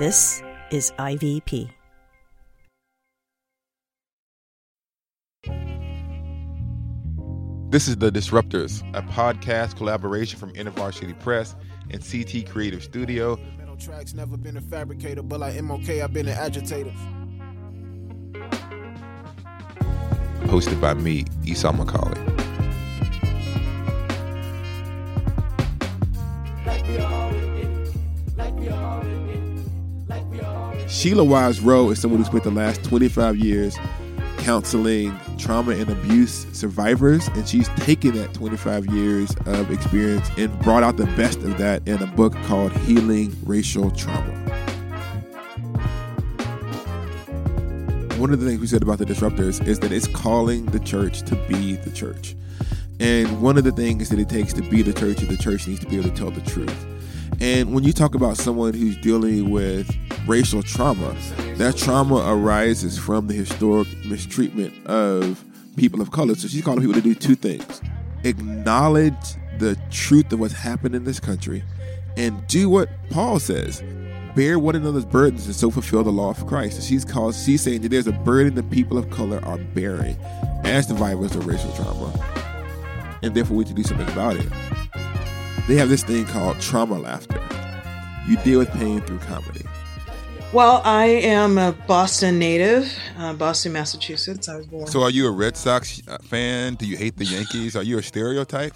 This is IVP. This is The Disruptors, a podcast collaboration from InterVarsity Press and CT Creative Studio. Tracks never been a fabricator, but like MOK, I've been an agitator. Hosted by me, Esau McCaulley. Sheila Wise Rowe is someone who spent the last 25 years counseling trauma and abuse survivors, and she's taken that 25 years of experience and brought out the best of that in a book called Healing Racial Trauma. One of the things we said about the disruptors is that it's calling the church to be the church. And one of the things that it takes to be the church is the church needs to be able to tell the truth. And when you talk about someone who's dealing with racial trauma, that trauma arises from the historic mistreatment of people of color. So she's calling people to do two things acknowledge the truth of what's happened in this country and do what Paul says bear one another's burdens and so fulfill the law of Christ. And she's called she's saying that there's a burden the people of color are bearing as survivors of racial trauma. And therefore we need to do something about it. They have this thing called trauma laughter. You deal with pain through comedy. Well, I am a Boston native, uh, Boston, Massachusetts. I was born. So, are you a Red Sox uh, fan? Do you hate the Yankees? Are you a stereotype?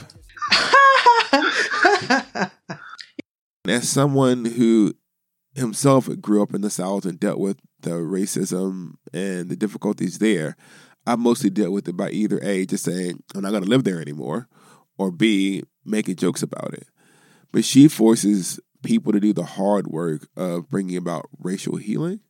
As someone who himself grew up in the South and dealt with the racism and the difficulties there, I mostly dealt with it by either A, just saying, I'm not going to live there anymore, or B, making jokes about it. But she forces people to do the hard work of bringing about racial healing.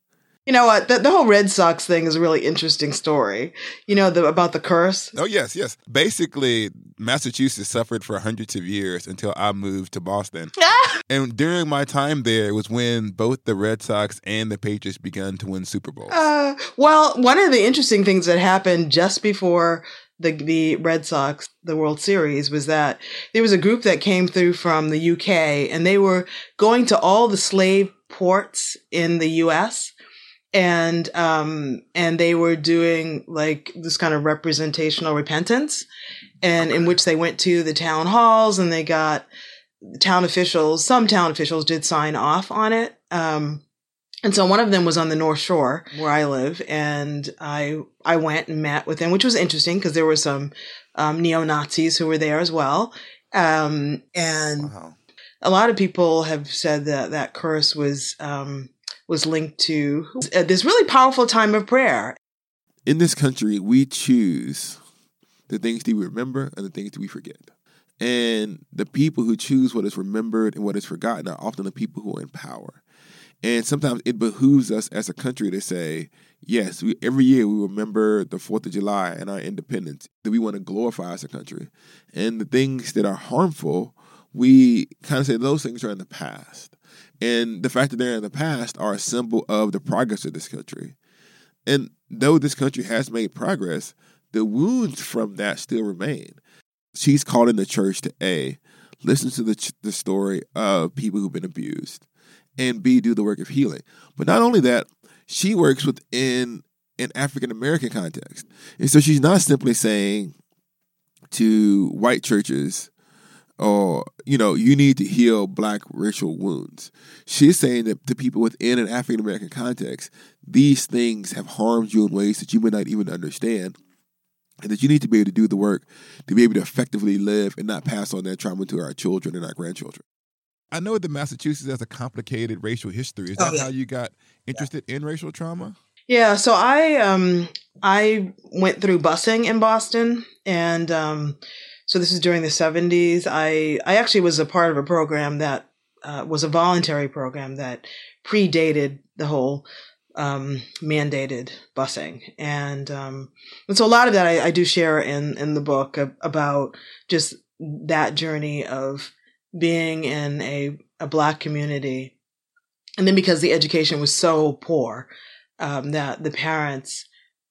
You know what? The, the whole Red Sox thing is a really interesting story. You know the, about the curse. Oh yes, yes. Basically, Massachusetts suffered for hundreds of years until I moved to Boston. and during my time there it was when both the Red Sox and the Patriots began to win Super Bowls. Uh, well, one of the interesting things that happened just before the the Red Sox the World Series was that there was a group that came through from the UK and they were going to all the slave ports in the US and um and they were doing like this kind of representational repentance and in which they went to the town halls and they got town officials some town officials did sign off on it um and so one of them was on the North Shore where I live, and I I went and met with them, which was interesting because there were some um, neo Nazis who were there as well, um, and wow. a lot of people have said that that curse was um, was linked to this really powerful time of prayer. In this country, we choose the things that we remember and the things that we forget. And the people who choose what is remembered and what is forgotten are often the people who are in power. And sometimes it behooves us as a country to say, yes, we, every year we remember the 4th of July and our independence, that we want to glorify as a country. And the things that are harmful, we kind of say those things are in the past. And the fact that they're in the past are a symbol of the progress of this country. And though this country has made progress, the wounds from that still remain. She's calling the church to A, listen to the, the story of people who've been abused and B, do the work of healing. But not only that, she works within an African American context. And so she's not simply saying to white churches, or, you know, you need to heal black racial wounds. She's saying that to people within an African American context, these things have harmed you in ways that you may not even understand. And that you need to be able to do the work to be able to effectively live and not pass on that trauma to our children and our grandchildren. I know that Massachusetts has a complicated racial history. Is that oh, yeah. how you got interested yeah. in racial trauma? Yeah, so I um I went through busing in Boston and um so this is during the 70s. I I actually was a part of a program that uh, was a voluntary program that predated the whole um, mandated busing, and um, and so a lot of that I, I do share in in the book about just that journey of being in a, a black community. And then because the education was so poor, um, that the parents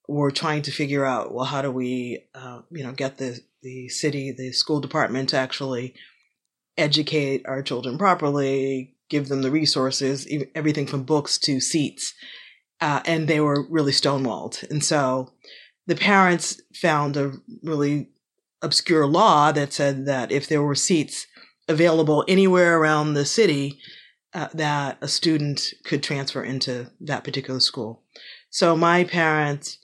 were trying to figure out, well, how do we, uh, you know, get the, the city, the school department to actually educate our children properly, give them the resources, everything from books to seats. Uh, and they were really stonewalled. And so the parents found a really obscure law that said that if there were seats available anywhere around the city, uh, that a student could transfer into that particular school. So my parents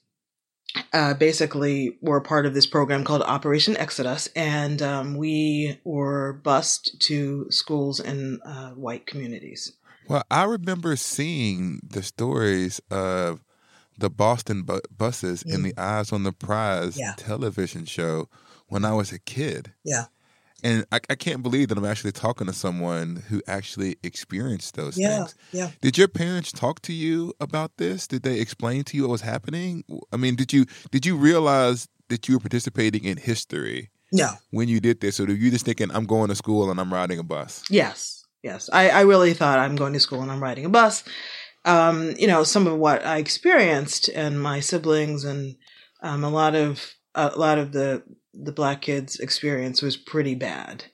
uh, basically were part of this program called Operation Exodus, and um, we were bused to schools in uh, white communities. Well, I remember seeing the stories of the Boston bu- buses in the Eyes on the Prize Yeah. television show when I was a kid. Yeah. And I, I can't believe that I'm actually talking to someone who actually experienced those Yeah. things. Yeah. Did your parents talk to you about this? Did they explain to you what was happening? I mean, did you did you realize that you were participating in history No. when you did this, or were you just thinking, "I'm going to school and I'm riding a bus"? Yes, yes. I, I really thought I'm going to school and I'm riding a bus. Um, you know, some of what I experienced and my siblings and um, a lot of a lot of the the black kids' experience was pretty bad.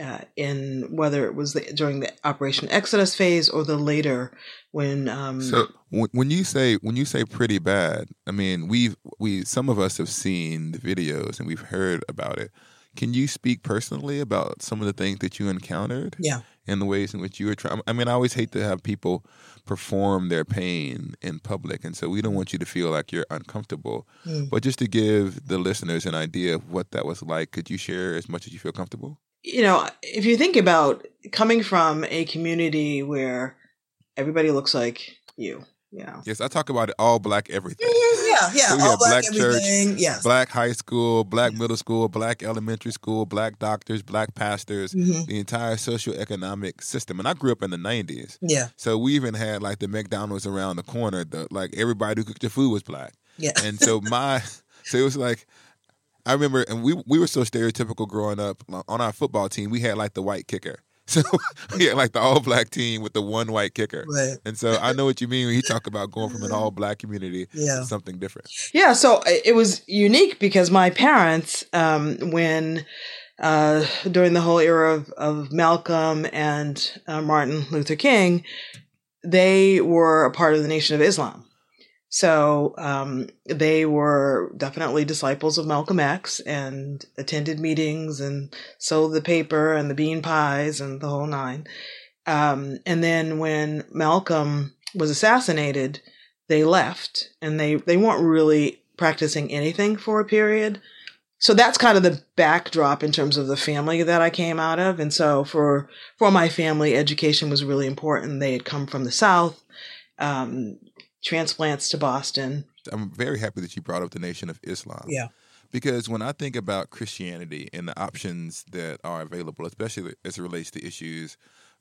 Uh, in whether it was the, during the Operation Exodus phase or the later when um, So when, when you say when you say pretty bad, I mean we've we some of us have seen the videos and we've heard about it. Can you speak personally about some of the things that you encountered? Yeah. And the ways in which you were trying. I mean, I always hate to have people perform their pain in public, and so we don't want you to feel like you're uncomfortable. Mm. But just to give the listeners an idea of what that was like, could you share as much as you feel comfortable? you know, if you think about coming from a community where everybody looks like you, you know, Yes, I talk about it all black everything. Yeah. Yeah. So we All have black, black church, everything. Yes. black high school, black middle school, black elementary school, black doctors, black pastors, Mhm. the entire socioeconomic system. And I grew up in the 90s. Yeah. So we even had like the McDonald's around the corner. The, like everybody who cooked your food was black. Yeah. And so my, so it was like, I remember, and we we were so stereotypical growing up. On our football team, we had like the white kicker. So yeah, like the all black team with the one white kicker. Right. And so I know what you mean when you talk about going from an all black community Yeah. to something different. Yeah, so it was unique because my parents, um, when uh, during the whole era of, of Malcolm and uh, Martin Luther King, they were a part of the Nation of Islam. So um, they were definitely disciples of Malcolm X and attended meetings and sold the paper and the bean pies and the whole nine. Um, and then when Malcolm was assassinated, they left and they, they weren't really practicing anything for a period. So that's kind of the backdrop in terms of the family that I came out of. And so for, for my family, education was really important. They had come from the South, um, transplants to Boston. I'm very happy that you brought up the Nation of Islam. Yeah. Because when I think about Christianity and the options that are available, especially as it relates to issues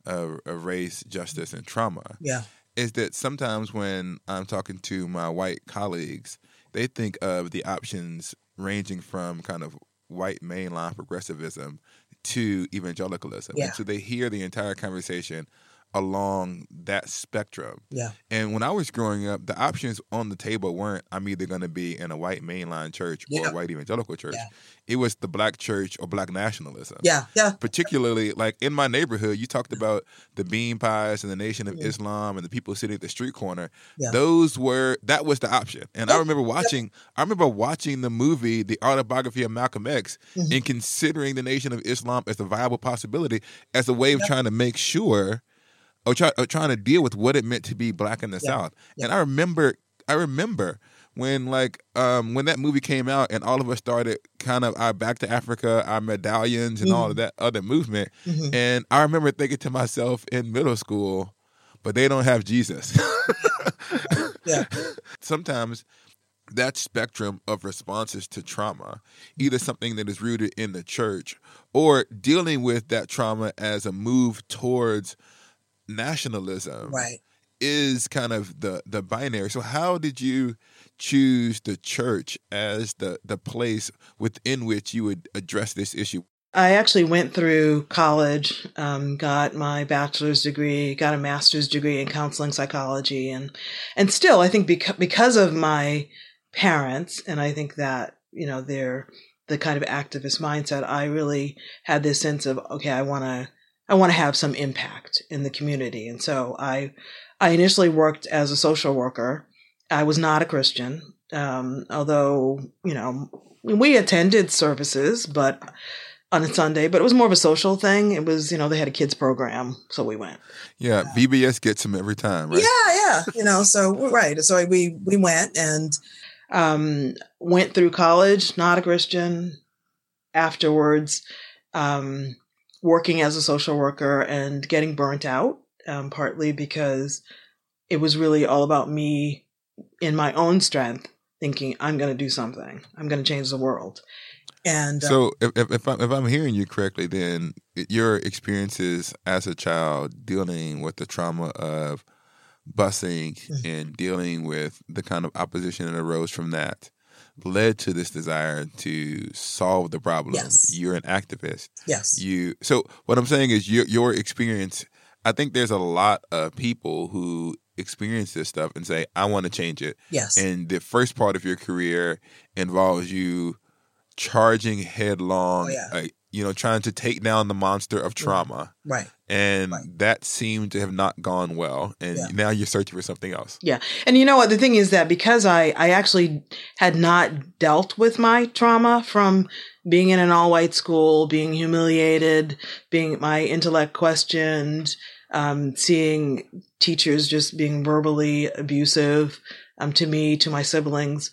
of, of race, justice, and trauma, Yeah. is that sometimes when I'm talking to my white colleagues, they think of the options ranging from kind of white mainline progressivism to evangelicalism. Yeah. And so they hear the entire conversation along that spectrum. Yeah. And when I was growing up, the options on the table weren't I'm either going to be in a white mainline church or a white evangelical church. Yeah. It was the black church or black nationalism. Yeah. Yeah. Particularly, like in my neighborhood, you talked about the bean pies and the Nation of Yeah. Islam and the people sitting at the street corner. Yeah. Those were that was the option. And I remember watching. I remember watching the movie, the autobiography of Malcolm X, Mhm. and considering the Nation of Islam as a viable possibility as a way of Yeah. trying to make sure or, try, or trying to deal with what it meant to be black in the Yeah. South. Yeah. And I remember, I remember when like um, when that movie came out and all of us started kind of our Back to Africa, our medallions, and all Mm-hmm. of that other movement. Mhm. And I remember thinking to myself in middle school, but they don't have Jesus. Yeah. Sometimes that spectrum of responses to trauma, either something that is rooted in the church or dealing with that trauma as a move towards nationalism Right. is kind of the the binary. So how did you choose the church as the the place within which you would address this issue? I actually went through college, um, got my bachelor's degree, got a master's degree in counseling psychology, and and still, I think because because of my parents, and I think that you know they're the kind of activist mindset. I really had this sense of okay, I want to I want to have some impact in the community. And so I, I initially worked as a social worker. I was not a Christian, um, although, you know, we attended services, but on a Sunday, but it was more of a social thing. It was, you know, they had a kids program, so we went. Yeah, VBS gets them every time, right? Yeah, yeah. You know, so right. So we we went and Um, went through college, not a Christian. Afterwards, um, working as a social worker and getting burnt out, um, partly because it was really all about me in my own strength, thinking I'm going to do something. I'm going to change the world. and uh, So if if, if, I'm, if I'm hearing you correctly, then your experiences as a child dealing with the trauma of busing Mhm. and dealing with the kind of opposition that arose from that led to this desire to solve the problem. Yes. You're an activist. yes, You so what I'm saying is your your experience. I think there's a lot of people who experience this stuff and say, "I want to change it." yes, And the first part of your career involves you charging headlong, Oh, yeah. uh, you know, trying to take down the monster of trauma. right. And Right. that seemed to have not gone well. And Yeah. now you're searching for something else. Yeah and you know what? The thing is that because I, I actually had not dealt with my trauma from being in an all white school, being humiliated, being my intellect questioned, um, seeing teachers just being verbally abusive um, to me, to my siblings,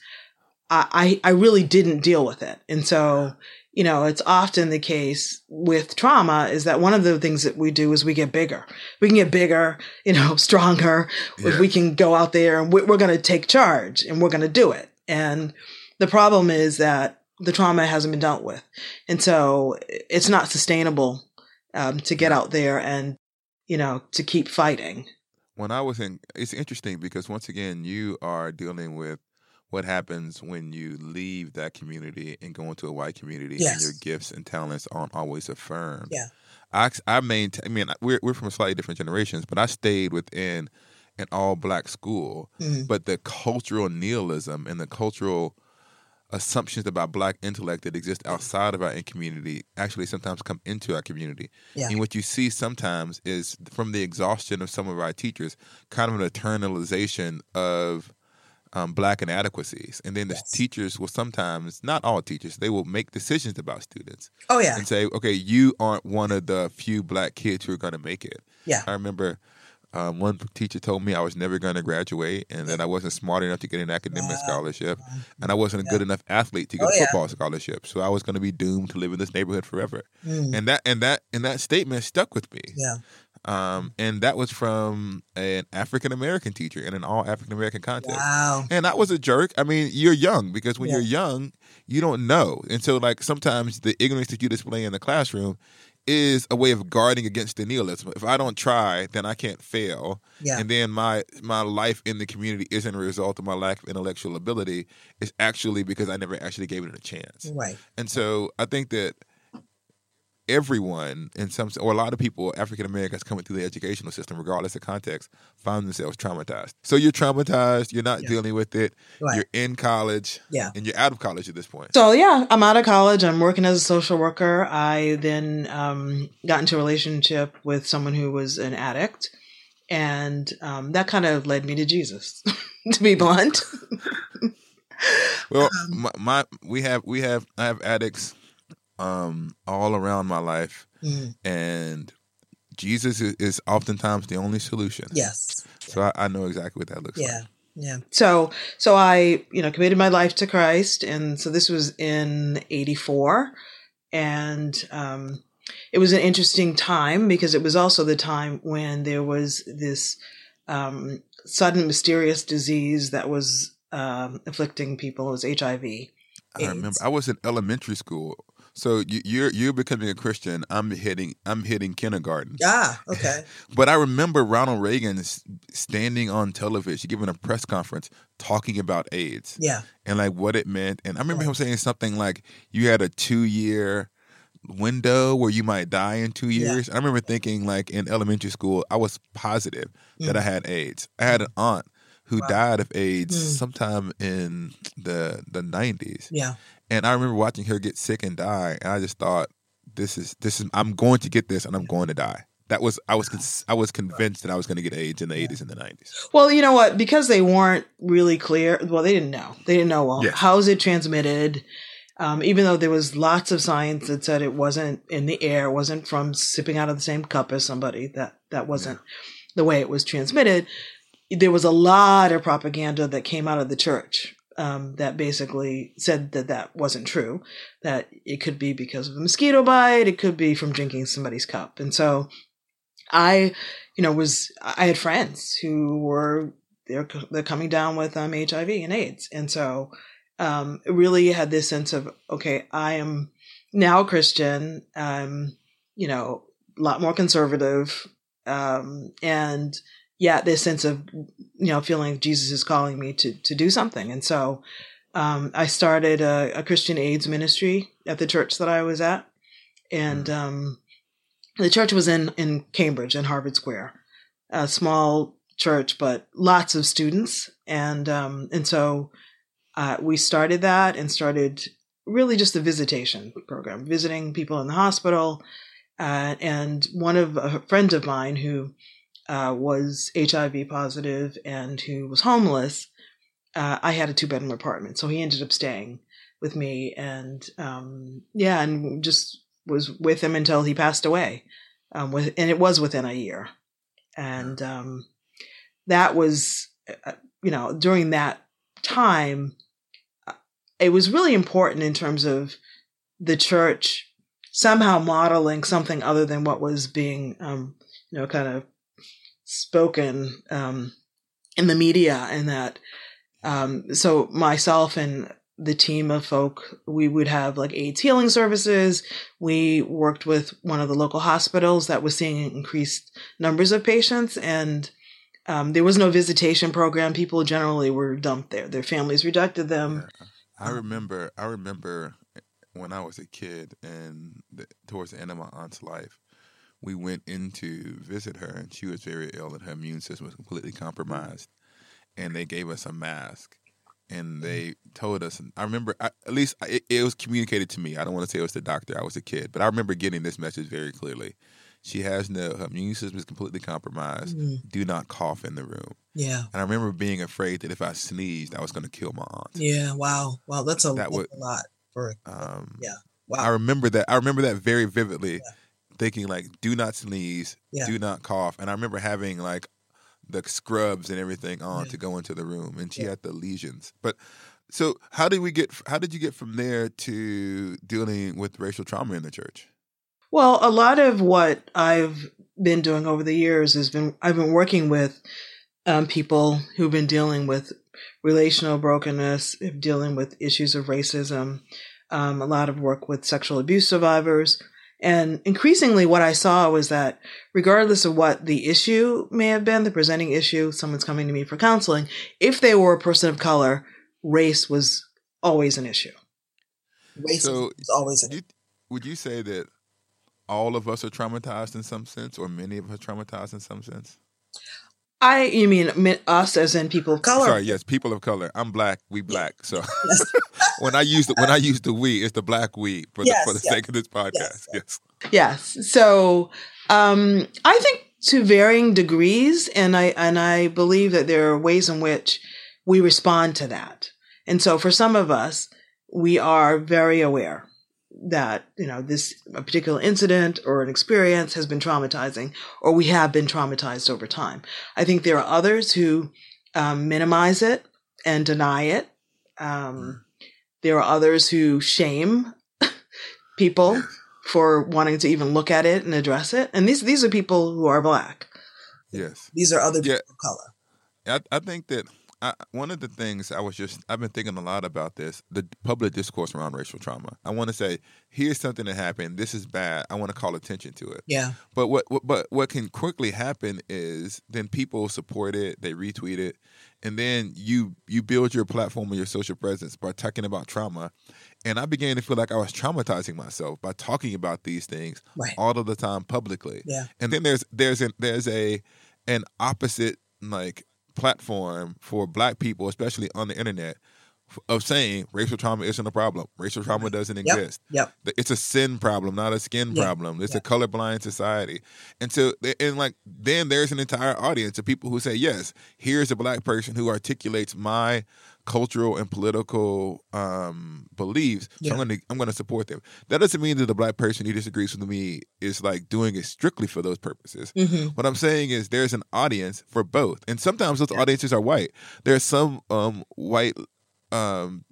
I, I really didn't deal with it. And so, you know, it's often the case with trauma is that one of the things that we do is we get bigger. We can get bigger, you know, stronger, Yeah. we can go out there and we- we're going to take charge and we're going to do it. And the problem is that the trauma hasn't been dealt with. And so it's not sustainable um, to get out there and, you know, to keep fighting. When I was in, it's interesting because once again, you are dealing with what happens when you leave that community and go into a white community and your gifts and talents aren't always affirmed. Yeah. I, I maintain, I mean, we're, we're from slightly different generations, but I stayed within an all black school. Mhm. But the cultural nihilism and the cultural assumptions about black intellect that exist outside of our community actually sometimes come into our community. Yeah. And what you see sometimes is from the exhaustion of some of our teachers, kind of an eternalization of um, black inadequacies. And then the Yes. teachers will sometimes, not all teachers, they will make decisions about students Oh yeah, and say, okay, you aren't one of the few black kids who are going to make it. yeah, I remember um, one teacher told me I was never going to graduate and that I wasn't smart enough to get an academic Wow. scholarship and I wasn't a good enough athlete to get Oh, a yeah. football scholarship. So I was going to be doomed to live in this neighborhood forever. Mm. And that and that and that statement stuck with me. yeah, Um, and that was from an African American teacher in an all African American context. wow, And I was a jerk. I mean, you're young because when Yeah. you're young, you don't know. And so, like, sometimes the ignorance that you display in the classroom is a way of guarding against the nihilism. If I don't try, then I can't fail. yeah, And then my my life in the community isn't a result of my lack of intellectual ability. It's actually because I never actually gave it a chance. right, And so I think that everyone in some or a lot of people, African Americans coming through the educational system, regardless of context, find themselves traumatized. So you're traumatized, you're not Yeah. dealing with it, right, you're in college, yeah, and you're out of college at this point. So yeah, I'm out of college. I'm working as a social worker. I then um, got into a relationship with someone who was an addict, and um, that kind of led me to Jesus, to be blunt. Well, Um, my, my we have we have I have addicts um all around my life Mm. and Jesus is, is oftentimes the only solution. yes, So I, I know exactly what that looks yeah, like. yeah, Yeah. So so I you know committed my life to Christ, and so this was in '84, and um, it was an interesting time because it was also the time when there was this um, sudden mysterious disease that was um, afflicting people. It was HIV. I remember I was in elementary school. So you, you're you're becoming a Christian. I'm hitting I'm hitting kindergarten. ah, okay, But I remember Ronald Reagan standing on television, giving a press conference, talking about AIDS yeah, and like what it meant. And I remember him saying something like, "You had a two year window where you might die in two years. Yeah. years." I remember thinking like in elementary school, I was positive that I had AIDS. I had an aunt who. Wow. died of AIDS Mm. sometime in the the nineties. yeah, And I remember watching her get sick and die, and I just thought, this is this is I'm going to get this and I'm going to die. That was I was cons- I was convinced that I was going to get AIDS in the 80s and the 90s. Well, you know what? Because they weren't really clear. Well, they didn't know. They didn't know. Well, Yes. how is it transmitted? Um, even though there was lots of science that said it wasn't in the air, wasn't from sipping out of the same cup as somebody. That that wasn't the way it was transmitted. There was a lot of propaganda that came out of the church um, that basically said that that wasn't true. That it could be because of a mosquito bite. It could be from drinking somebody's cup. And so, I, you know, was I had friends who were they're they're coming down with um, HIV and AIDS, and so um, really had this sense of okay, I am now Christian, um, you know, a lot more conservative, um, and yet this sense of you know feeling Jesus is calling me to to do something, and so um, I started a, a Christian AIDS ministry at the church that I was at, and um, the church was in in Cambridge in Harvard Square, a small church, but lots of students, and um, and so uh, we started that and started really just a visitation program, visiting people in the hospital, uh, and one of a friend of mine who uh, was HIV positive and who was homeless. Uh, I had a two bedroom apartment, so he ended up staying with me, and um, yeah, and just was with him until he passed away. Um, with, and it was within a year, and um, that was, uh, you know, during that time, uh, it was really important in terms of the church somehow modeling something other than what was being, um, you know, kind of spoken um, in the media, and that. Um, so myself and the team of folk, we would have like AIDS healing services. We worked with one of the local hospitals that was seeing increased numbers of patients, and um, there was no visitation program. People generally were dumped there. Their families rejected them. I remember I remember when I was a kid and the, towards the end of my aunt's life, we went in to visit her and she was very ill and her immune system was completely compromised. And they gave us a mask and they told us. I remember, I, at least it, it was communicated to me. I don't want to say it was the doctor. I was a kid, but I remember getting this message very clearly. She has no her immune system is completely compromised. Mm. Do not cough in the room. Yeah. And I remember being afraid that if I sneezed, I was going to kill my aunt. Yeah. Wow. Wow. That's a, That that's would- a lot for. Um, Yeah. Wow. I remember that. I remember that very vividly, Yeah. Thinking like, "Do not sneeze, Yeah. do not cough." And I remember having like the scrubs and everything on Yeah. to go into the room, and she Yeah. had the lesions. But so, how did we get? How did you get from there to dealing with racial trauma in the church? Well, a lot of what I've been doing over the years has been I've been working with um, people who've been dealing with relational brokenness, dealing with issues of racism, um, a lot of work with sexual abuse survivors. And increasingly, what I saw was that regardless of what the issue may have been, the presenting issue, someone's coming to me for counseling, if they were a person of color, race was always an issue. Racism So, is always a You, would you say that all of us are traumatized in some sense, or many of us are traumatized in some sense? I, you mean us as in people of color? Sorry, yes, people of color. I'm black. We black. So when I use the when I use the we, it's the black we for the for the yes, sake of this podcast. yes. Yes. Yes. So um, I think to varying degrees, and I and I believe that there are ways in which we respond to that. And so for some of us, we are very aware that you know this a particular incident or an experience has been traumatizing, or we have been traumatized over time. I think there are others who um, minimize it and deny it. Um, there are others who shame people for wanting to even look at it and address it. And these these are people who are black. Yes. These are other Yeah. people of color. I, I think that I, one of the things I was just I've been thinking a lot about this the public discourse around racial trauma. I want to say here's something that happened. This is bad. I want to call attention to it. Yeah. But what, what but what can quickly happen is then people support it, they retweet it, and then you you build your platform and your social presence by talking about trauma. And I began to feel like I was traumatizing myself by talking about these things Right. all of the time publicly. Yeah. And then there's there's an there's a an opposite like platform for black people, especially on the internet, of saying racial trauma isn't a problem. Racial trauma doesn't exist. Yep. It's a sin problem, not a skin Yeah. problem. It's Yeah. a colorblind society. And so, and like, then there's an entire audience of people who say, yes, here's a black person who articulates my cultural and political um, beliefs. So Yeah. I'm going to I'm going to support them. That doesn't mean that the black person who disagrees with me is like doing it strictly for those purposes. hmm What I'm saying is there's an audience for both. And sometimes those audiences are white. There's some um, white um,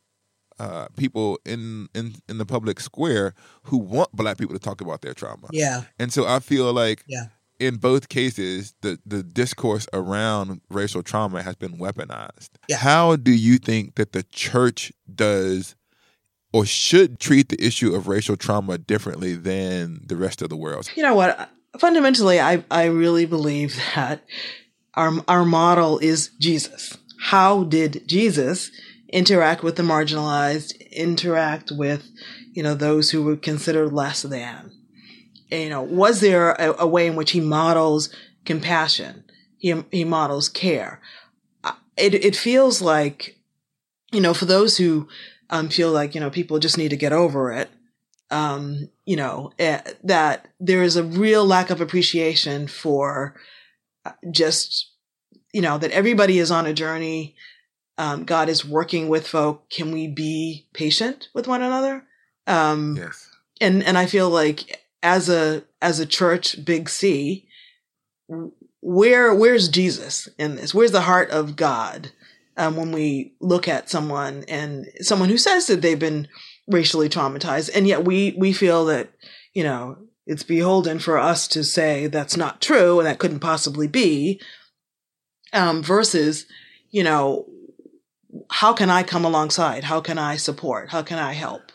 uh, people in, in in the public square who want black people to talk about their trauma. Yeah. And so I feel like Yeah. In both cases the the discourse around racial trauma has been weaponized. Yeah. How do you think that the church does or should treat the issue of racial trauma differently than the rest of the world? You know what? Fundamentally, I, I really believe that our, our model is Jesus. How did Jesus interact with the marginalized, interact with, you know, those who were considered less than? You know, was there a, a way in which he models compassion? He, he models care. It, it feels like, you know, for those who um, feel like, you know, people just need to get over it, um, you know, eh, that there is a real lack of appreciation for uh, just, you know, that everybody is on a journey. Um, God is working with folk. Can we be patient with one another? Um, Yes. and and I feel like as a as a church, big C, where where's Jesus in this? Where's the heart of God um, when we look at someone and someone who says that they've been racially traumatized, and yet we we feel that you know it's beholden for us to say that's not true and that couldn't possibly be, um, versus you know how can I come alongside? How can I support? How can I help?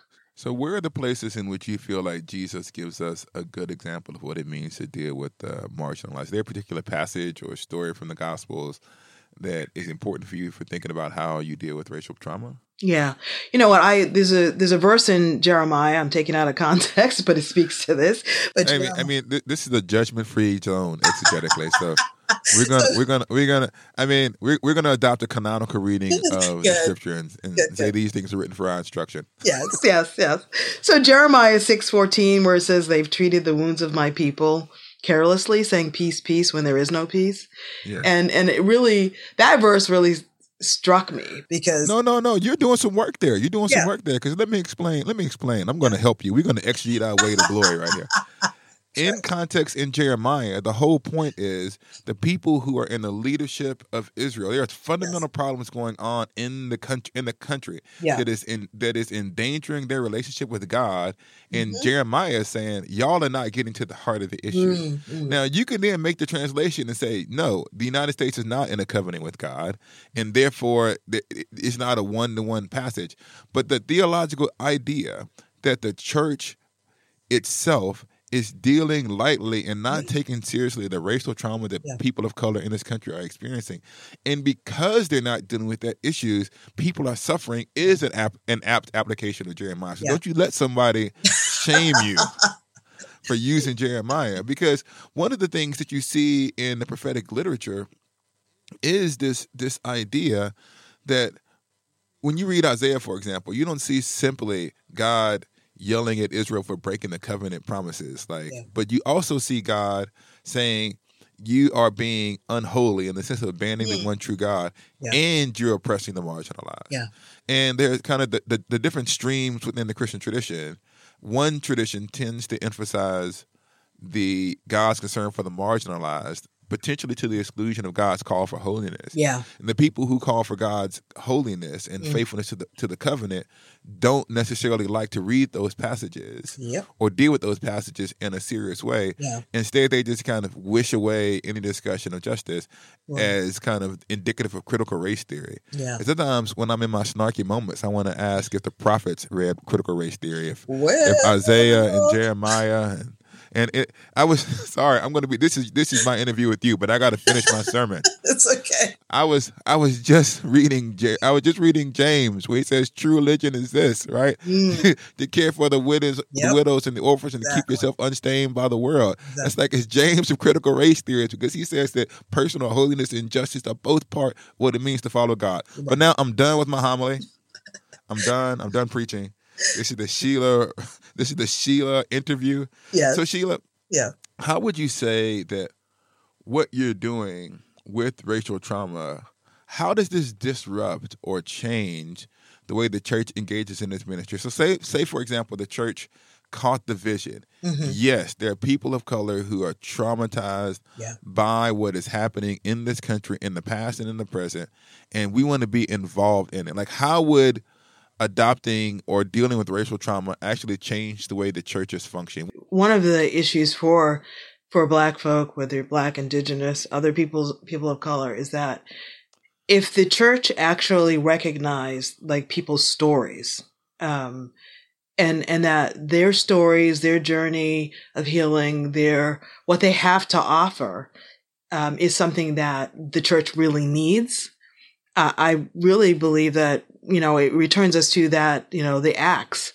So, where are the places in which you feel like Jesus gives us a good example of what it means to deal with the marginalized? Is there a particular passage or story from the Gospels that is important for you for thinking about how you deal with racial trauma? Yeah. You know what? I there's a there's a verse in Jeremiah I'm taking out of context, but it speaks to this. But I mean, I mean, th- this is a judgment-free zone exegetically. so we're gonna, we're gonna, we're gonna. I mean, we're we're gonna adopt a canonical reading of the Good. scripture and, and Good, say good. these things are written for our instruction. yes. yes, yes. So Jeremiah 6:14 where it says they've treated the wounds of my people carelessly saying peace peace when there is no peace. Yeah. And and it really that verse really struck me. Because No, no, no. You're doing some work there. You're doing some work there. Because let me explain. Let me explain. I'm going to help you. We're going to exegete our way to glory right here. In context, in Jeremiah, the whole point is the people who are in the leadership of Israel. There are fundamental problems going on in the country. In the country Yeah. that is in that is endangering their relationship with God. And Mm-hmm. Jeremiah is saying, "Y'all are not getting to the heart of the issue." Mm, mm. Now you can then make the translation and say, no, the United States is not in a covenant with God, and therefore it's not a one-to-one passage. But the theological idea that the church itself is dealing lightly and not mm. taking seriously the racial trauma that Yeah. people of color in this country are experiencing, and because they're not dealing with that issues, people are suffering is an apt, an apt application of Jeremiah. So Yeah. don't you let somebody shame you for using Jeremiah because one of the things that you see in the prophetic literature is this this idea that when you read Isaiah, for example, you don't see simply God yelling at Israel for breaking the covenant promises, like, Yeah. but you also see God saying you are being unholy in the sense of abandoning the Mm. one true God, Yeah. and you're oppressing the marginalized. Yeah. And there's kind of the, the, the different streams within the Christian tradition. One tradition tends to emphasize the God's concern for the marginalized, potentially to the exclusion of God's call for holiness. Yeah. And the people who call for God's holiness and Mm. faithfulness to the to the covenant don't necessarily like to read those passages Yep. or deal with those passages in a serious way. Yeah. Instead, they just kind of wish away any discussion of justice Right. as kind of indicative of critical race theory. Yeah. And sometimes when I'm in my snarky moments, I want to ask if the prophets read critical race theory, if Well, if Isaiah and Jeremiah and and it, I was sorry. I'm going to be. This is this is my interview with you, but I got to finish my sermon. it's okay. I was I was just reading I was just reading James where he says true religion is this right Mm, to care for the widows Yep. the widows and the orphans and to keep yourself unstained by the world. Exactly. That's like it's James of critical race theory because he says that personal holiness and justice are both part what it means to follow God. But now I'm done with my homily. I'm done. I'm done preaching. This is the Sheila. This is the Sheila interview. Yeah. So Sheila, yeah. how would you say that what you're doing with racial trauma? How does this disrupt or change the way the church engages in this ministry? So, say, say for example, the church caught the vision. Mhm. Yes, there are people of color who are traumatized Yeah. by what is happening in this country in the past and in the present, and we want to be involved in it. Like, how would adopting or dealing with racial trauma actually changed the way the church is functioning? one of the issues for for black folk whether black indigenous other people's people of color is that if the church actually recognized like people's stories um and and that their stories their journey of healing their what they have to offer um, is something that the church really needs uh, i really believe that you know it returns us to that you know the acts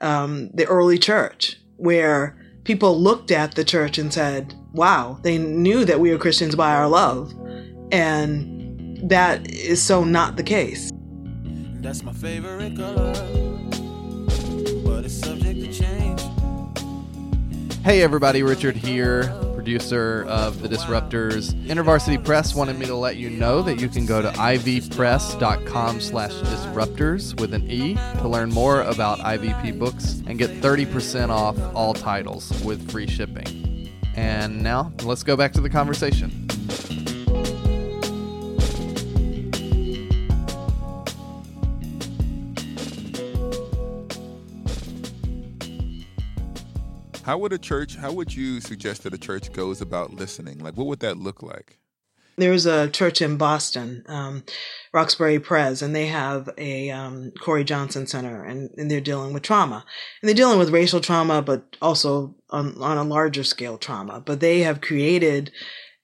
um, the early church where people looked at the church and said, wow, they knew that we were Christians by our love. And that is so not the case. That's my favorite color, but it's subject to change. Hey everybody, Richard here, producer of The Disruptors. InterVarsity Press wanted me to let you know that you can go to ivpress.com slash disruptors with an E to learn more about IVP books and get 30% off all titles with free shipping. And now, let's go back to the conversation. How would a church, how would you suggest that a church goes about listening? Like, what would that look like? There's a church in Boston, um, Roxbury Pres, and they have a um, Corey Johnson Center, and, and they're dealing with trauma. And they're dealing with racial trauma, but also on, on a larger scale trauma. But they have created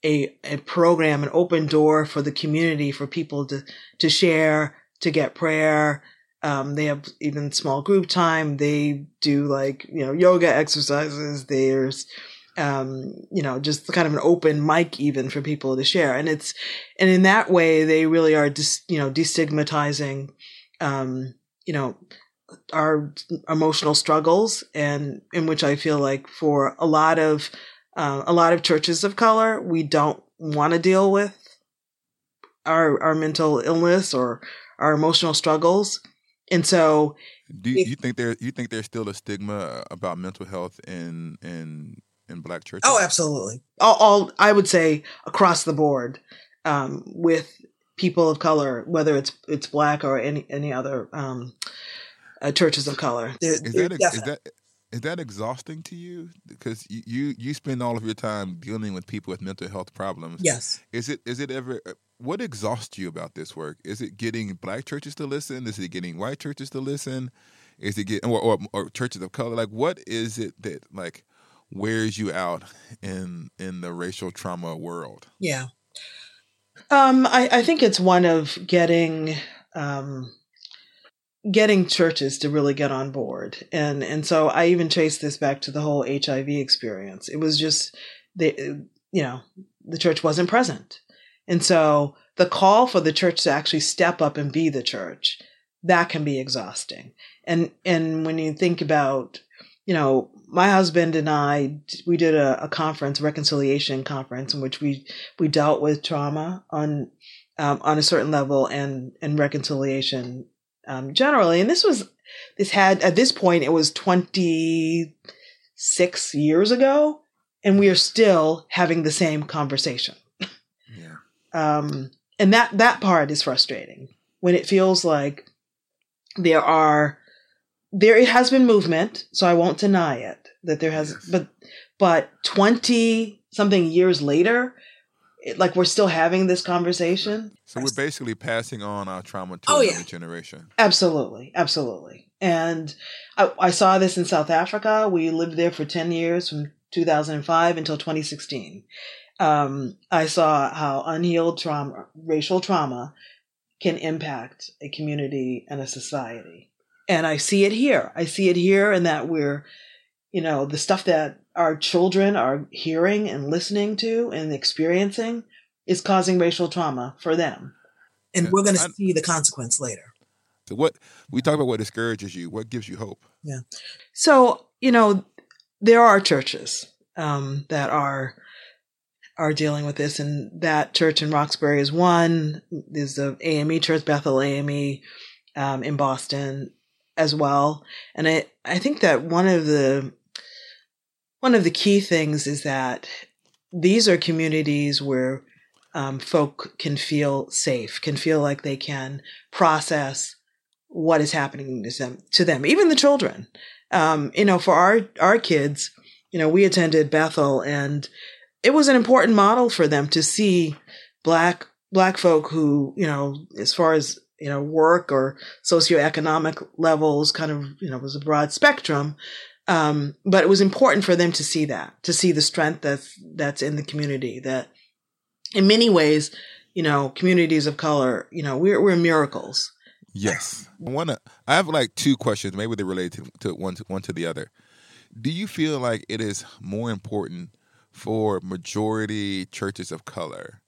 a, a program, an open door for the community for people to, to share, to get prayer. Um, they have even small group time. They do like, you know, yoga exercises. There's, um, you know, just kind of an open mic even for people to share. And it's, and in that way, they really are just, you know, destigmatizing, um, you know, our emotional struggles and in which I feel like for a lot of, uh, a lot of churches of color, we don't want to deal with our, our mental illness or our emotional struggles. And so Do you, you think there you think there's still a stigma about mental health in in in black churches? Oh, absolutely. all, all I would say across the board um, with people of color, whether it's it's black or any any other um, uh, churches of color. Is that is that is that exhausting to you? Because you, you you spend all of your time dealing with people with mental health problems. yes. Is it is it ever what exhausts you about this work? Is it getting black churches to listen? Is it getting white churches to listen? Is it get or, or, or churches of color? Like what is it that like wears you out in in the racial trauma world? Yeah. Um, I, I think it's one of getting um, getting churches to really get on board, and and so I even trace this back to the whole HIV experience. It was just the you know the church wasn't present, and so the call for the church to actually step up and be the church that can be exhausting. And and when you think about you know, my husband and I, we did a, a conference, reconciliation conference, in which we we dealt with trauma on um, on a certain level and and reconciliation um, generally. And this was this had at this point it was twenty six years ago, and we are still having the same conversation. Um, and that that part is frustrating when it feels like there are there it has been movement, so I won't deny it that there has, but but twenty something years later, it, like we're still having this conversation. So we're basically passing on our trauma to Oh, another yeah. generation. Absolutely, absolutely. And I, I saw this in South Africa. We lived there for 10 years from 2005 until 2016. Um, I saw how unhealed trauma, racial trauma, can impact a community and a society. And I see it here. I see it here, and that we're, you know, the stuff that our children are hearing and listening to and experiencing is causing racial trauma for them. And we're going to see the consequence later. So what we talk about what discourages you, what gives you hope? Yeah. So, you know, there are churches um, that are are dealing with this, and that church in Roxbury is one. There's the AME Church, Bethel AME, um, in Boston as well. And I, I think that one of the one of the key things is that these are communities where um, folk can feel safe, can feel like they can process what is happening to them, to them, even the children. Um, you know, for our our kids, you know, we attended Bethel, and it was an important model for them to see black black folk who, you know, as far as you know, work or socioeconomic levels, kind of, you know, was a broad spectrum. Um, but it was important for them to see that, to see the strength that's that's in the community. That, in many ways, you know, communities of color, you know, we're we're miracles. Yes. I want to. I have like two questions. Maybe they relate to, to one to one to the other. Do you feel like it is more important for majority churches of color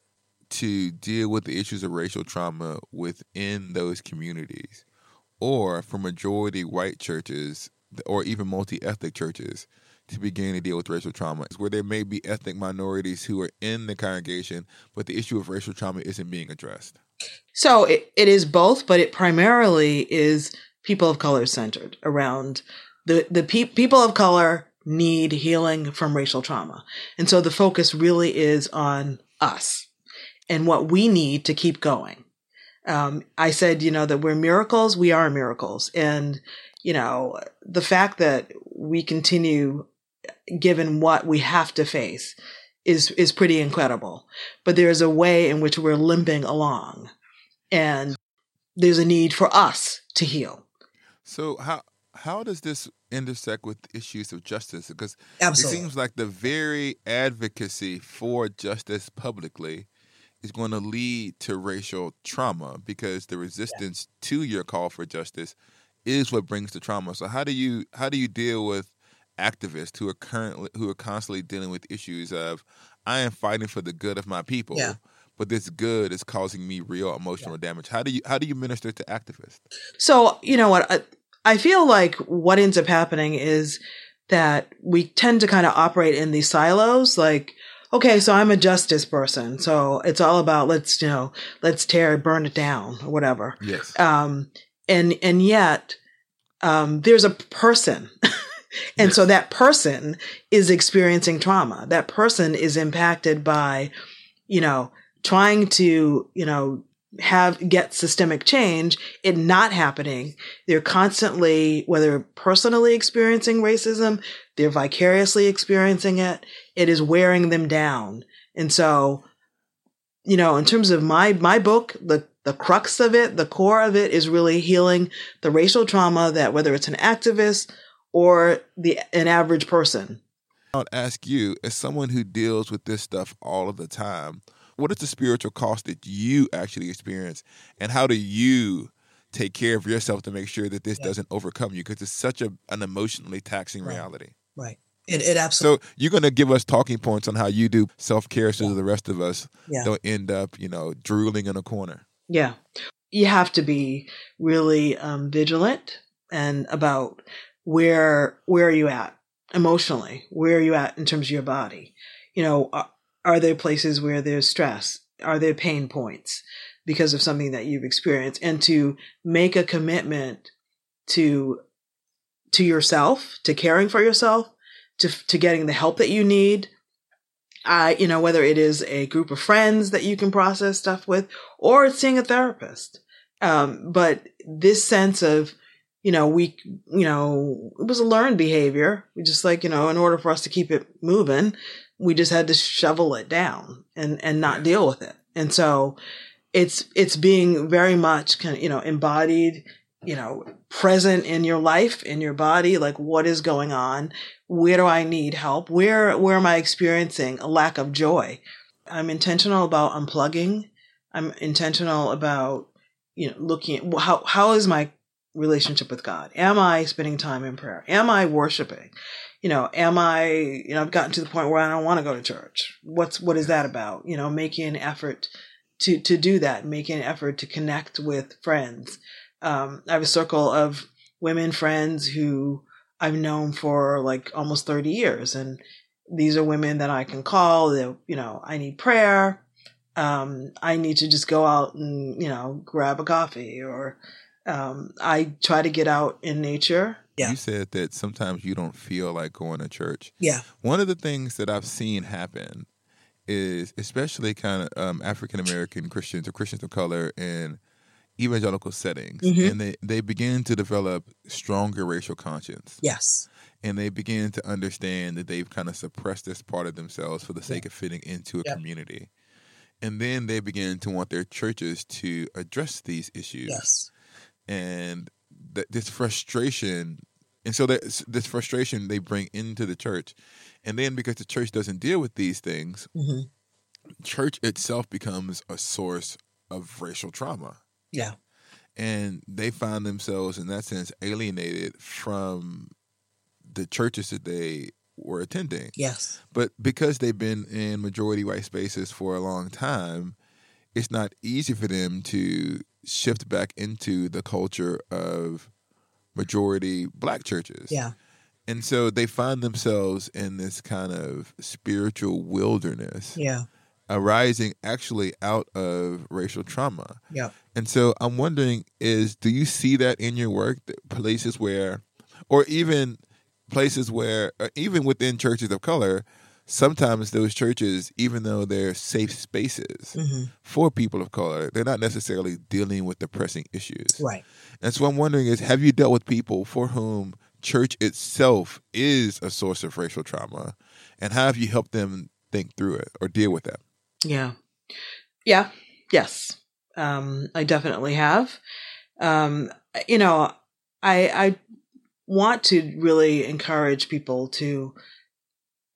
to deal with the issues of racial trauma within those communities, or for majority white churches or even multi ethnic churches to begin to deal with racial trauma, where there may be ethnic minorities who are in the congregation, but the issue of racial trauma isn't being addressed? So it, it is both, but it primarily is people of color centered around the the pe- people of color need healing from racial trauma, and so the focus really is on us and what we need to keep going. Um, I said, you know, that we're miracles. We are miracles, and you know, the fact that we continue, given what we have to face, is is pretty incredible. But there's a way in which we're limping along, and there's a need for us to heal. So how how does this intersect with issues of justice? Because Absolutely. it seems like the very advocacy for justice publicly is going to lead to racial trauma because the resistance to your call for justice is what brings the trauma. So how do you how do you deal with activists who are currently who are constantly dealing with issues of I am fighting for the good of my people, Yeah. but this good is causing me real emotional damage. How do you how do you minister to activists? So, you know what? I, feel like what ends up happening is that we tend to kind of operate in these silos. Like, okay, so I'm a justice person. So it's all about let's, you know, let's tear, burn it down or whatever. Yes. Um, and, and yet, um, there's a person. and so that person is experiencing trauma. That person is impacted by, you know, trying to, you know, have get systemic change, it not happening. They're constantly, whether personally experiencing racism, they're vicariously experiencing it. It is wearing them down. And so, you know, in terms of my my book, the the crux of it, the core of it is really healing the racial trauma that whether it's an activist or the an average person. I'll ask you, as someone who deals with this stuff all of the time, what is the spiritual cost that you actually experience, and how do you take care of yourself to make sure that this Yeah. doesn't overcome you? Because it's such a, an emotionally taxing Right. reality. Right. It, it absolutely. So you're going to give us talking points on how you do self care, so the rest of us Yeah. don't end up, you know, drooling in a corner. Yeah. You have to be really um, vigilant and about where where are you at emotionally? Where are you at in terms of your body? You know, are, are there places where there's stress? Are there pain points because of something that you've experienced? And to make a commitment to to yourself, to caring for yourself, to to getting the help that you need. I, you know, whether it is a group of friends that you can process stuff with, or seeing a therapist. Um, but this sense of, you know, we, you know, it was a learned behavior. We just like, you know, in order for us to keep it moving, we just had to shovel it down and, and not deal with it. And so it's, it's being very much kind of, you know, embodied, you know, present in your life, in your body, like what is going on? Where do I need help? Where, where am I experiencing a lack of joy? I'm intentional about unplugging. I'm intentional about, you know, looking at how, how is my relationship with God? Am I spending time in prayer? Am I worshiping? You know, am I, you know, I've gotten to the point where I don't want to go to church. What's, what is that about? You know, making an effort to, to do that, making an effort to connect with friends. um, I have a circle of women friends who I've known for like almost 30 years. And these are women that I can call that, you know, I need prayer. Um, I need to just go out and, you know, grab a coffee or, um, I try to get out in nature. Yeah. You said that sometimes you don't feel like going to church. Yeah. One of the things that I've seen happen is, especially kind of um, African American Christians or Christians of color in evangelical settings, Mhm. and they they begin to develop stronger racial conscience, Yes. and they begin to understand that they've kind of suppressed this part of themselves for the sake of fitting into a Yep. community, and then they begin to want their churches to address these issues Yes. And th- this frustration and so that this frustration they bring into the church and then because the church doesn't deal with these things hmm church itself becomes a source of racial trauma Yeah. and they find themselves in that sense alienated from the churches that they were attending Yes. but because they've been in majority white spaces for a long time, it's not easy for them to shift back into the culture of majority black churches. Yeah. And so they find themselves in this kind of spiritual wilderness Yeah. arising actually out of racial trauma. Yeah. And so I'm wondering is do you see that in your work that places where or even places where even within churches of color sometimes those churches even though they're safe spaces hmm for people of color they're not necessarily dealing with the pressing issues. Right. And so I'm wondering is have you dealt with people for whom church itself is a source of racial trauma and how have you helped them think through it or deal with that? Yeah. Yeah. Yes. Um, I definitely have. Um, you know, I, I want to really encourage people to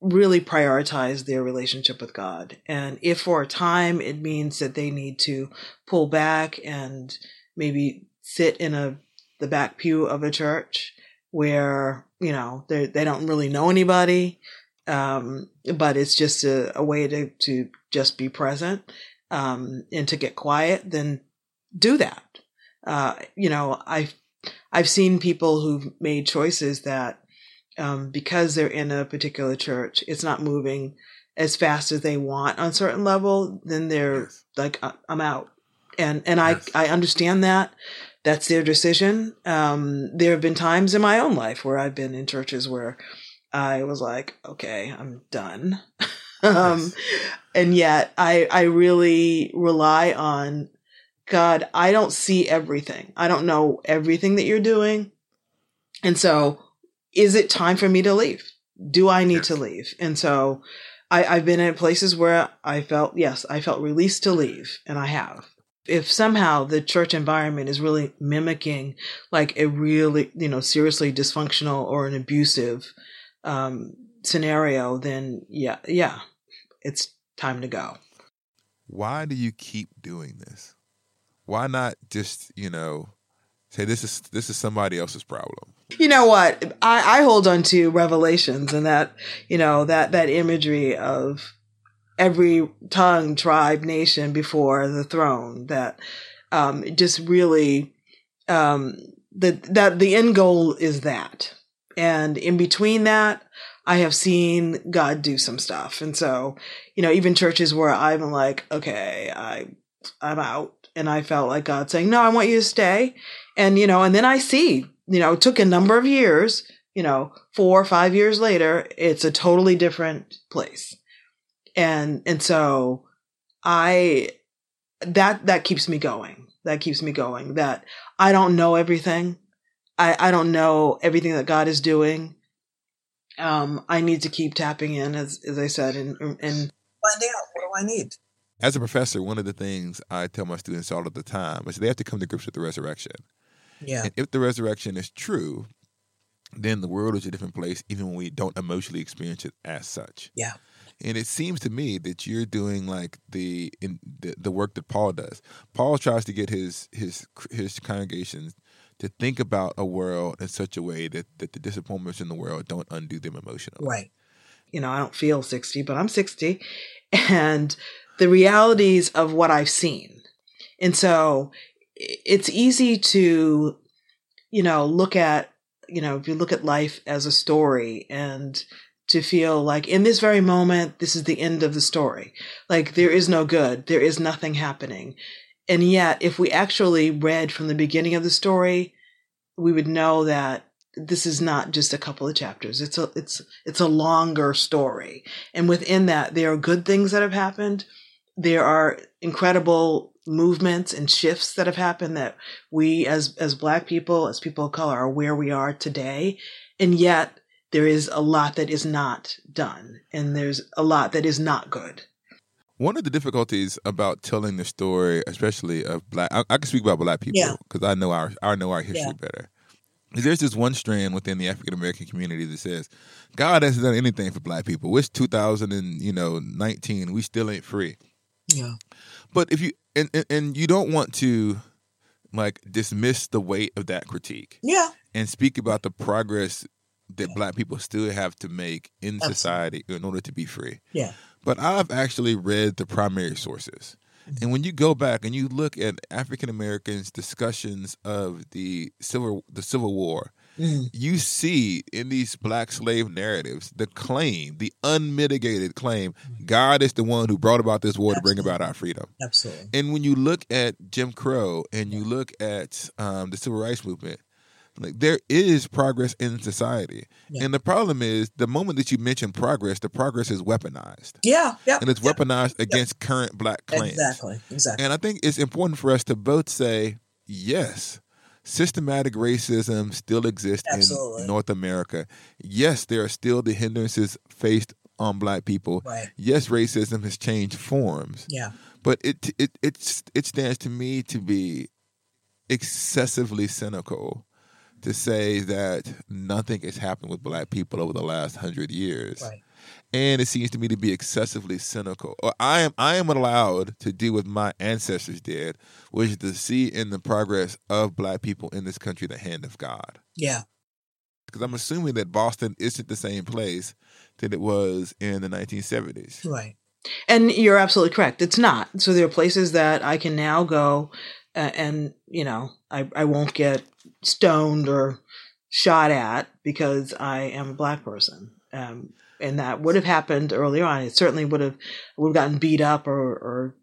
really prioritize their relationship with God. And if for a time it means that they need to pull back and maybe sit in a the back pew of a church where, you know, they they don't really know anybody, um, but it's just a, a way to, to just be present um, and to get quiet, then do that. Uh, you know, I've I've seen people who've made choices that um, because they're in a particular church, it's not moving as fast as they want on a certain level. Then they're Yes. like, "I- I'm out, and and I Yes. I understand that. That's their decision. Um, there have been times in my own life where I've been in churches where I was like, okay, I'm done. um, and yet I, I really rely on God. I don't see everything. I don't know everything that you're doing. And so is it time for me to leave? Do I need to leave? And so I, I've been in places where I felt, yes, I felt released to leave and I have. If somehow the church environment is really mimicking like a really, you know, seriously dysfunctional or an abusive um, scenario, then yeah, yeah, it's time to go. why do you keep doing this? Why not just, you know, say this is this is somebody else's problem? You know what? I, I hold on to revelations and that, you know, that, that imagery of every tongue, tribe, nation before the throne that, um, just really, um, that, that the end goal is that. And in between that, I have seen God do some stuff. And so, you know, even churches where I'm like, okay, I, I'm out. And I felt like God saying, no, I want you to stay. And, you know, and then I see, you know, it took a number of years, you know, four or five years later, it's a totally different place. And, and so I, that, that keeps me going. That keeps me going that I don't know everything. I, I don't know everything that God is doing. Um, I need to keep tapping in, as, as I said, and, and Find out what do I need? As a professor, one of the things I tell my students all of the time is they have to come to grips with the resurrection. Yeah. And if the resurrection is true, then the world is a different place, even when we don't emotionally experience it as such. Yeah. And it seems to me that you're doing like the in the, the work that Paul does. Paul tries to get his his his congregations to think about a world in such a way that, that the disappointments in the world don't undo them emotionally. Right. you know, I don't feel 60, but I'm 60 and the realities of what I've seen. And so it's easy to, you know, look at, you know, if you look at life as a story and to feel like in this very moment, this is the end of the story. Like there is no good, there is nothing happening. And yet, if we actually read from the beginning of the story, we would know that this is not just a couple of chapters. It's a it's it's a longer story. And within that there are good things that have happened. There are incredible movements and shifts that have happened that we as as black people, as people of color are where we are today. And yet there is a lot that is not done and there's a lot that is not good. One of the difficulties about telling the story, especially of black, I, I can speak about black people Yeah. because I know our I know our history Yeah. better. Is There's this one strand within the African American community that says God hasn't done anything for black people. It's 2000 and you know 19. We still ain't free. Yeah. But if you and, and and you don't want to like dismiss the weight of that critique Yeah. and speak about the progress that black people still have to make in Absolutely. society in order to be free. Yeah. But I've actually read the primary sources. Mm-hmm. And when you go back and you look at African Americans' discussions of the civil the Civil War, Mm. you see in these black slave narratives the claim, the unmitigated claim, God is the one who brought about this war to bring about our freedom. Absolutely. And when you look at Jim Crow and you look at um, the civil rights movement, like there is progress in society. Yeah. And the problem is the moment that you mention progress, the progress is weaponized. Yeah. Yeah. And it's yeah. weaponized against current black claims. Exactly. Exactly. And I think it's important for us to both say, yes, systematic racism still exists Absolutely. in North America. Yes, there are still the hindrances faced on black people. Right. Yes, racism has changed forms Yeah. but it it it's it stands to me to be excessively cynical to say that nothing has happened with black people over the last hundred years. Right. And it seems to me to be excessively cynical. Or I am I am allowed to do what my ancestors did, which is to see in the progress of black people in this country the hand of God. Yeah. Because I'm assuming that Boston isn't the same place that it was in the 1970s. Right. And you're absolutely correct. It's not. So there are places that I can now go uh, and, you know, I, I won't get stoned or shot at because I am a black person. Um, and that would have happened earlier on. It certainly would have would have gotten beat up or, or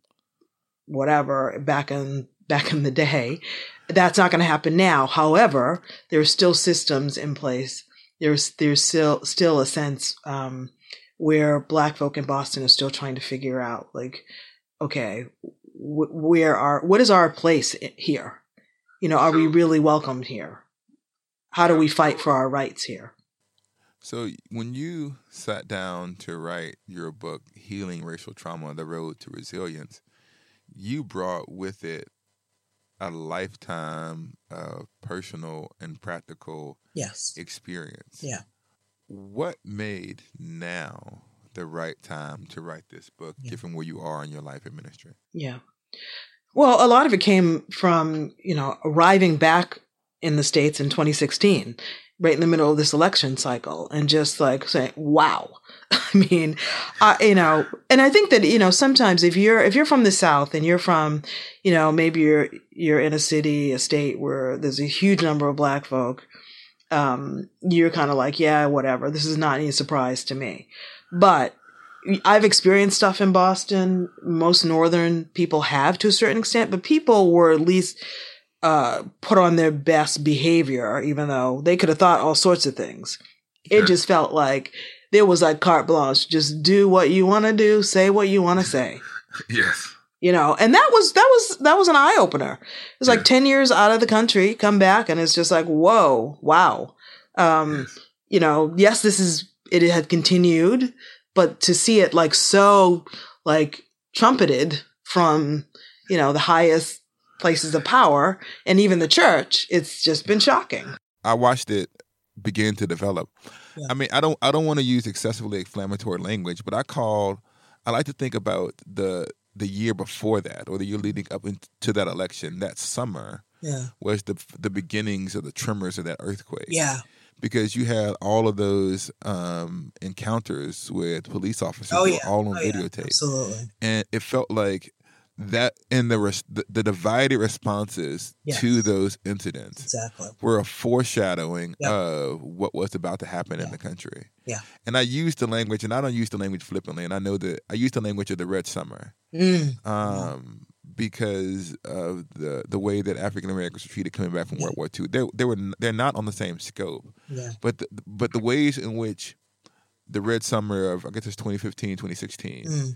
whatever back in back in the day. That's not going to happen now. However, there are still systems in place. There's there's still still a sense um, where Black folk in Boston are still trying to figure out, like, okay, wh- where are what is our place here? You know, are we really welcomed here? How do we fight for our rights here? So when you sat down to write your book, Healing Racial Trauma: The Road to Resilience, you brought with it a lifetime of personal and practical Yes. experience. Yeah. What made now the right time to write this book, Yeah. given where you are in your life and ministry? Yeah. Well, a lot of it came from, you know, arriving back in the States in 2016, right in the middle of this election cycle, and just like saying, wow. I mean, I, you know, and I think that, you know, sometimes if you're, if you're from the South and you're from, you know, maybe you're, you're in a city, a state where there's a huge number of black folk, um, you're kind of like, yeah, whatever. This is not any surprise to me. But I've experienced stuff in Boston. Most northern people have to a certain extent, but people were at least uh, put on their best behavior, even though they could have thought all sorts of things. It just felt like there was like carte blanche. Just do what you want to do, say what you want to say. Yes. You know, and that was that was that was an eye opener. It was like Yeah. ten years out of the country, come back, and it's just like, whoa, wow. Um, you know, yes, this is it had continued, but to see it like so like trumpeted from you know the highest places of power and even the church, it's just been shocking. I watched it begin to develop. Yeah. I mean, I don't I don't want to use excessively inflammatory language, but I call I like to think about the the year before that or the year leading up into that election, that summer Yeah. was the the beginnings of the tremors of that earthquake. Yeah. Because you had all of those um, encounters with police officers Oh who yeah. were all on Oh, yeah. videotape. Absolutely. And it felt like that and the res- the, the divided responses Yes. to those incidents Exactly. were a foreshadowing Yep. of what was about to happen in the country. Yeah. And I use the language, and I don't use the language flippantly, and I know that I use the language of the Red Summer Mm. um, because of the the way that African Americans were treated coming back from Yeah. World War II. They they were they're not on the same scope, Yeah. but the, but the ways in which the Red Summer of I guess it's 2015, 2016 Mm.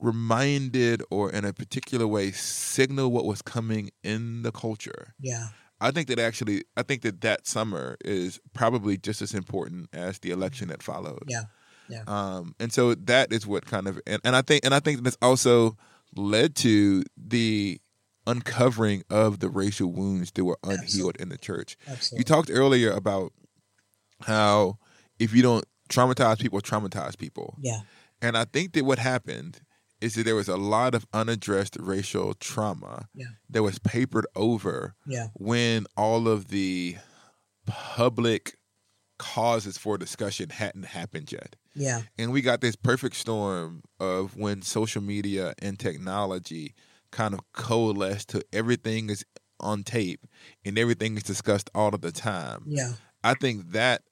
Reminded or in a particular way signal what was coming in the culture. Yeah. I think that actually, I think that that summer is probably just as important as the election that followed. Yeah. Yeah. Um, and so that is what kind of, and, and I think, and I think that's also led to the uncovering of the racial wounds that were unhealed Absolutely. in the church. Absolutely. You talked earlier about how if you don't traumatize people, traumatize people. yeah. And I think that what happened is that there was a lot of unaddressed racial trauma Yeah. that was papered over Yeah. when all of the public causes for discussion hadn't happened yet. Yeah. And we got this perfect storm of when social media and technology kind of coalesced to everything is on tape and everything is discussed all of the time. Yeah. I think that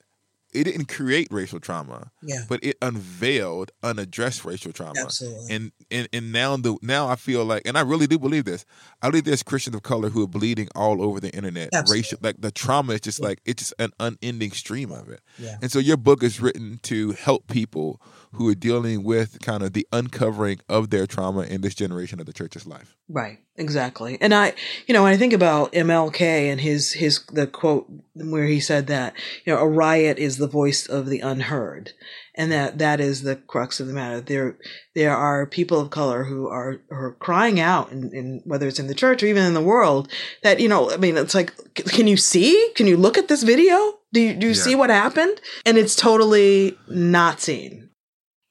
it didn't create racial trauma, Yeah. but it unveiled unaddressed racial trauma. Absolutely. And and and now the now I feel like, and I really do believe this. I believe there's Christians of color who are bleeding all over the internet. Absolutely. Racial, like the trauma is just Yeah. like it's just an unending stream of it. Yeah. And so your book is written to help people who are dealing with kind of the uncovering of their trauma in this generation of the church's life. Right, exactly. And I, you know, when I think about MLK and his his the quote where he said that, you know, a riot is the voice of the unheard, and that that is the crux of the matter. There there are people of color who are are crying out, in, in whether it's in the church or even in the world, that you know, I mean, it's like, can you see? Can you look at this video? Do you do you Yeah. see what happened? And it's totally not seen.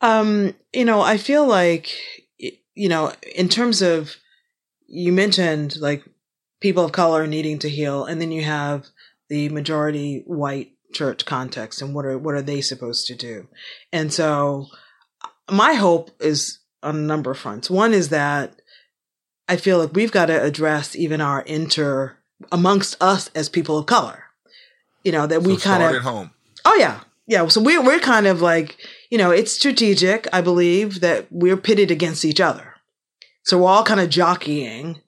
Um, you know, I feel like, you know, in terms of you mentioned like people of color needing to heal, and then you have the majority white church context, and what are what are they supposed to do? And so, my hope is on a number of fronts. One is that I feel like we've got to address even our inter amongst us as people of color. You know that we kind of at home. Oh yeah, yeah. So we're we're kind of like you know it's strategic. I believe that we're pitted against each other, so we're all kind of jockeying,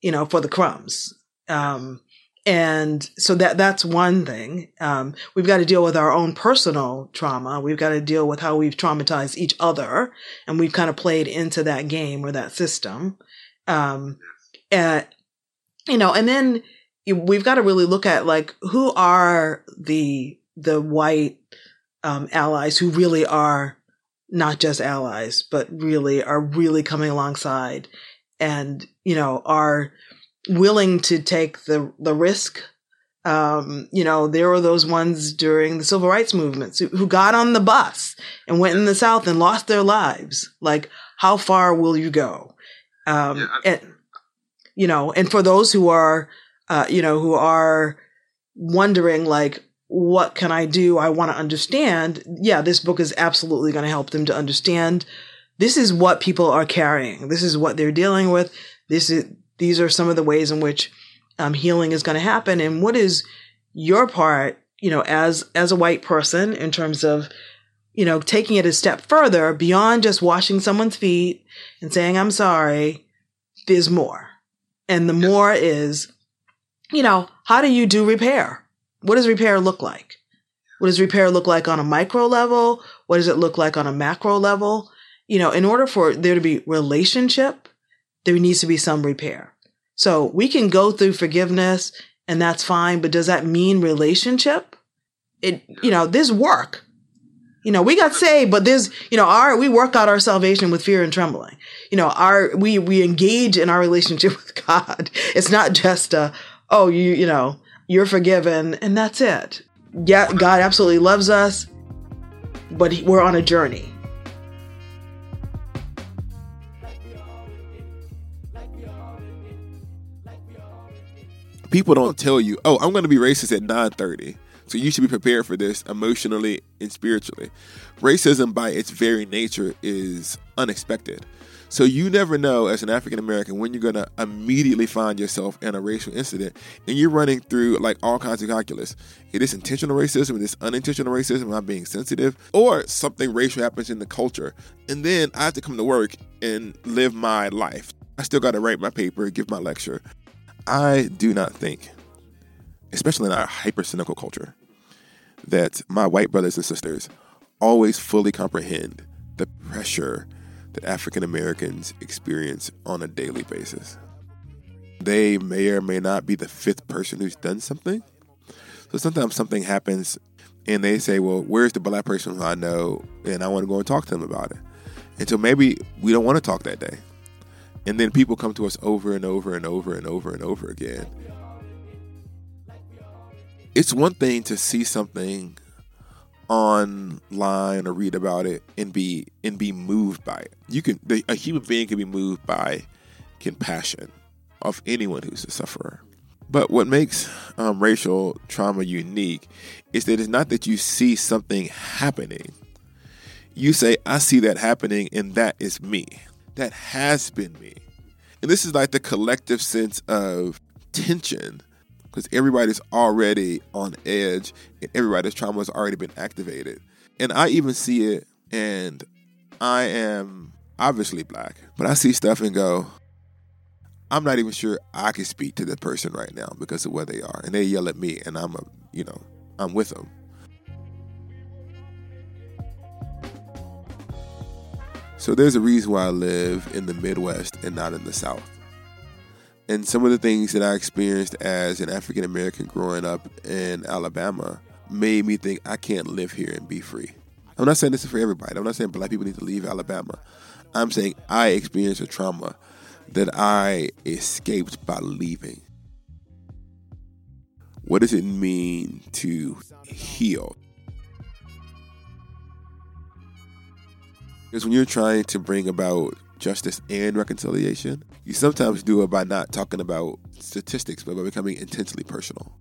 you know, for the crumbs. Um, and so that that's one thing. Um, we've got to deal with our own personal trauma. We've got to deal with how we've traumatized each other, and we've kind of played into that game or that system. Um, and you know, and then we've got to really look at like who are the the white um, allies who really are not just allies, but really are really coming alongside and you know are willing to take the the risk. Um, you know, there were those ones during the civil rights movements who, who got on the bus and went in the South and lost their lives. Like, how far will you go? Um, Yeah, and you know, and for those who are, uh, you know, who are wondering like, what can I do? I want to understand. Yeah, this book is absolutely going to help them to understand. This is what people are carrying. This is what they're dealing with. This is these are some of the ways in which um, healing is going to happen. And what is your part, you know, as as a white person in terms of, you know, taking it a step further beyond just washing someone's feet and saying I'm sorry. There's more, and the more is, you know, how do you do repair? What does repair look like? What does repair look like on a micro level? What does it look like on a macro level? You know, in order for there to be relationship, there needs to be some repair. So we can go through forgiveness and that's fine, but does that mean relationship? It, you know, there's work. You know, we got saved, but there's, you know, our, we work out our salvation with fear and trembling. You know, our, we, we engage in our relationship with God. It's not just a, oh, you, you know, you're forgiven and that's it. Yeah, God absolutely loves us, but we're on a journey. People don't tell you, oh, I'm going to be racist at 9:30. So you should be prepared for this emotionally and spiritually. Racism, by its very nature, is unexpected. So you never know as an African American when you're going to immediately find yourself in a racial incident and you're running through like all kinds of calculus. It is intentional racism, it is unintentional racism, am I being sensitive? Or something racial happens in the culture. And then I have to come to work and live my life. I still got to write my paper, give my lecture. I do not think, especially in our hyper cynical culture, that my white brothers and sisters always fully comprehend the pressure that African Americans experience on a daily basis. They may or may not be the fifth person who's done something. So sometimes something happens and they say, Well, where's the black person who I know? And I want to go and talk to them about it. And so maybe we don't want to talk that day. And then people come to us over and over and over and over and over again. It's one thing to see something online or read about it and be and be moved by it. You can a human being can be moved by compassion of anyone who's a sufferer. But what makes um, racial trauma unique is that it's not that you see something happening. You say, I see that happening, and that is me. That has been me. And this is like the collective sense of tension because everybody's already on edge and everybody's trauma has already been activated. And I even see it, and I am obviously black, but I see stuff and go, I'm not even sure I can speak to the person right now because of where they are. And they yell at me, and I'm a, you know, I'm with them. So there's a reason why I live in the Midwest and not in the South. And some of the things that I experienced as an African American growing up in Alabama made me think I can't live here and be free. I'm not saying this is for everybody. I'm not saying black people need to leave Alabama. I'm saying I experienced a trauma that I escaped by leaving. What does it mean to heal? Because when you're trying to bring about justice and reconciliation, you sometimes do it by not talking about statistics, but by becoming intensely personal.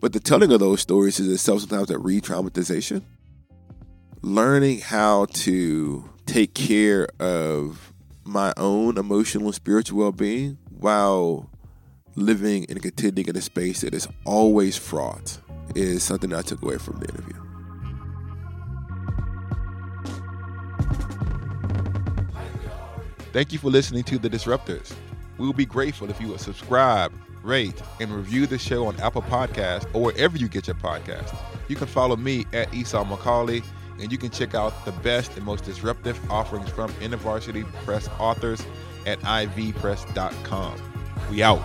But the telling of those stories is itself sometimes a re traumatization. Learning how to take care of my own emotional and spiritual well being while living and contending in a space that is always fraught is something I took away from the interview. Thank you for listening to The Disruptors. We will be grateful if you would subscribe, rate, and review the show on Apple Podcasts or wherever you get your podcast. You can follow me at Esau McCaulley, and you can check out the best and most disruptive offerings from InterVarsity Press authors at ivpress.com. We out.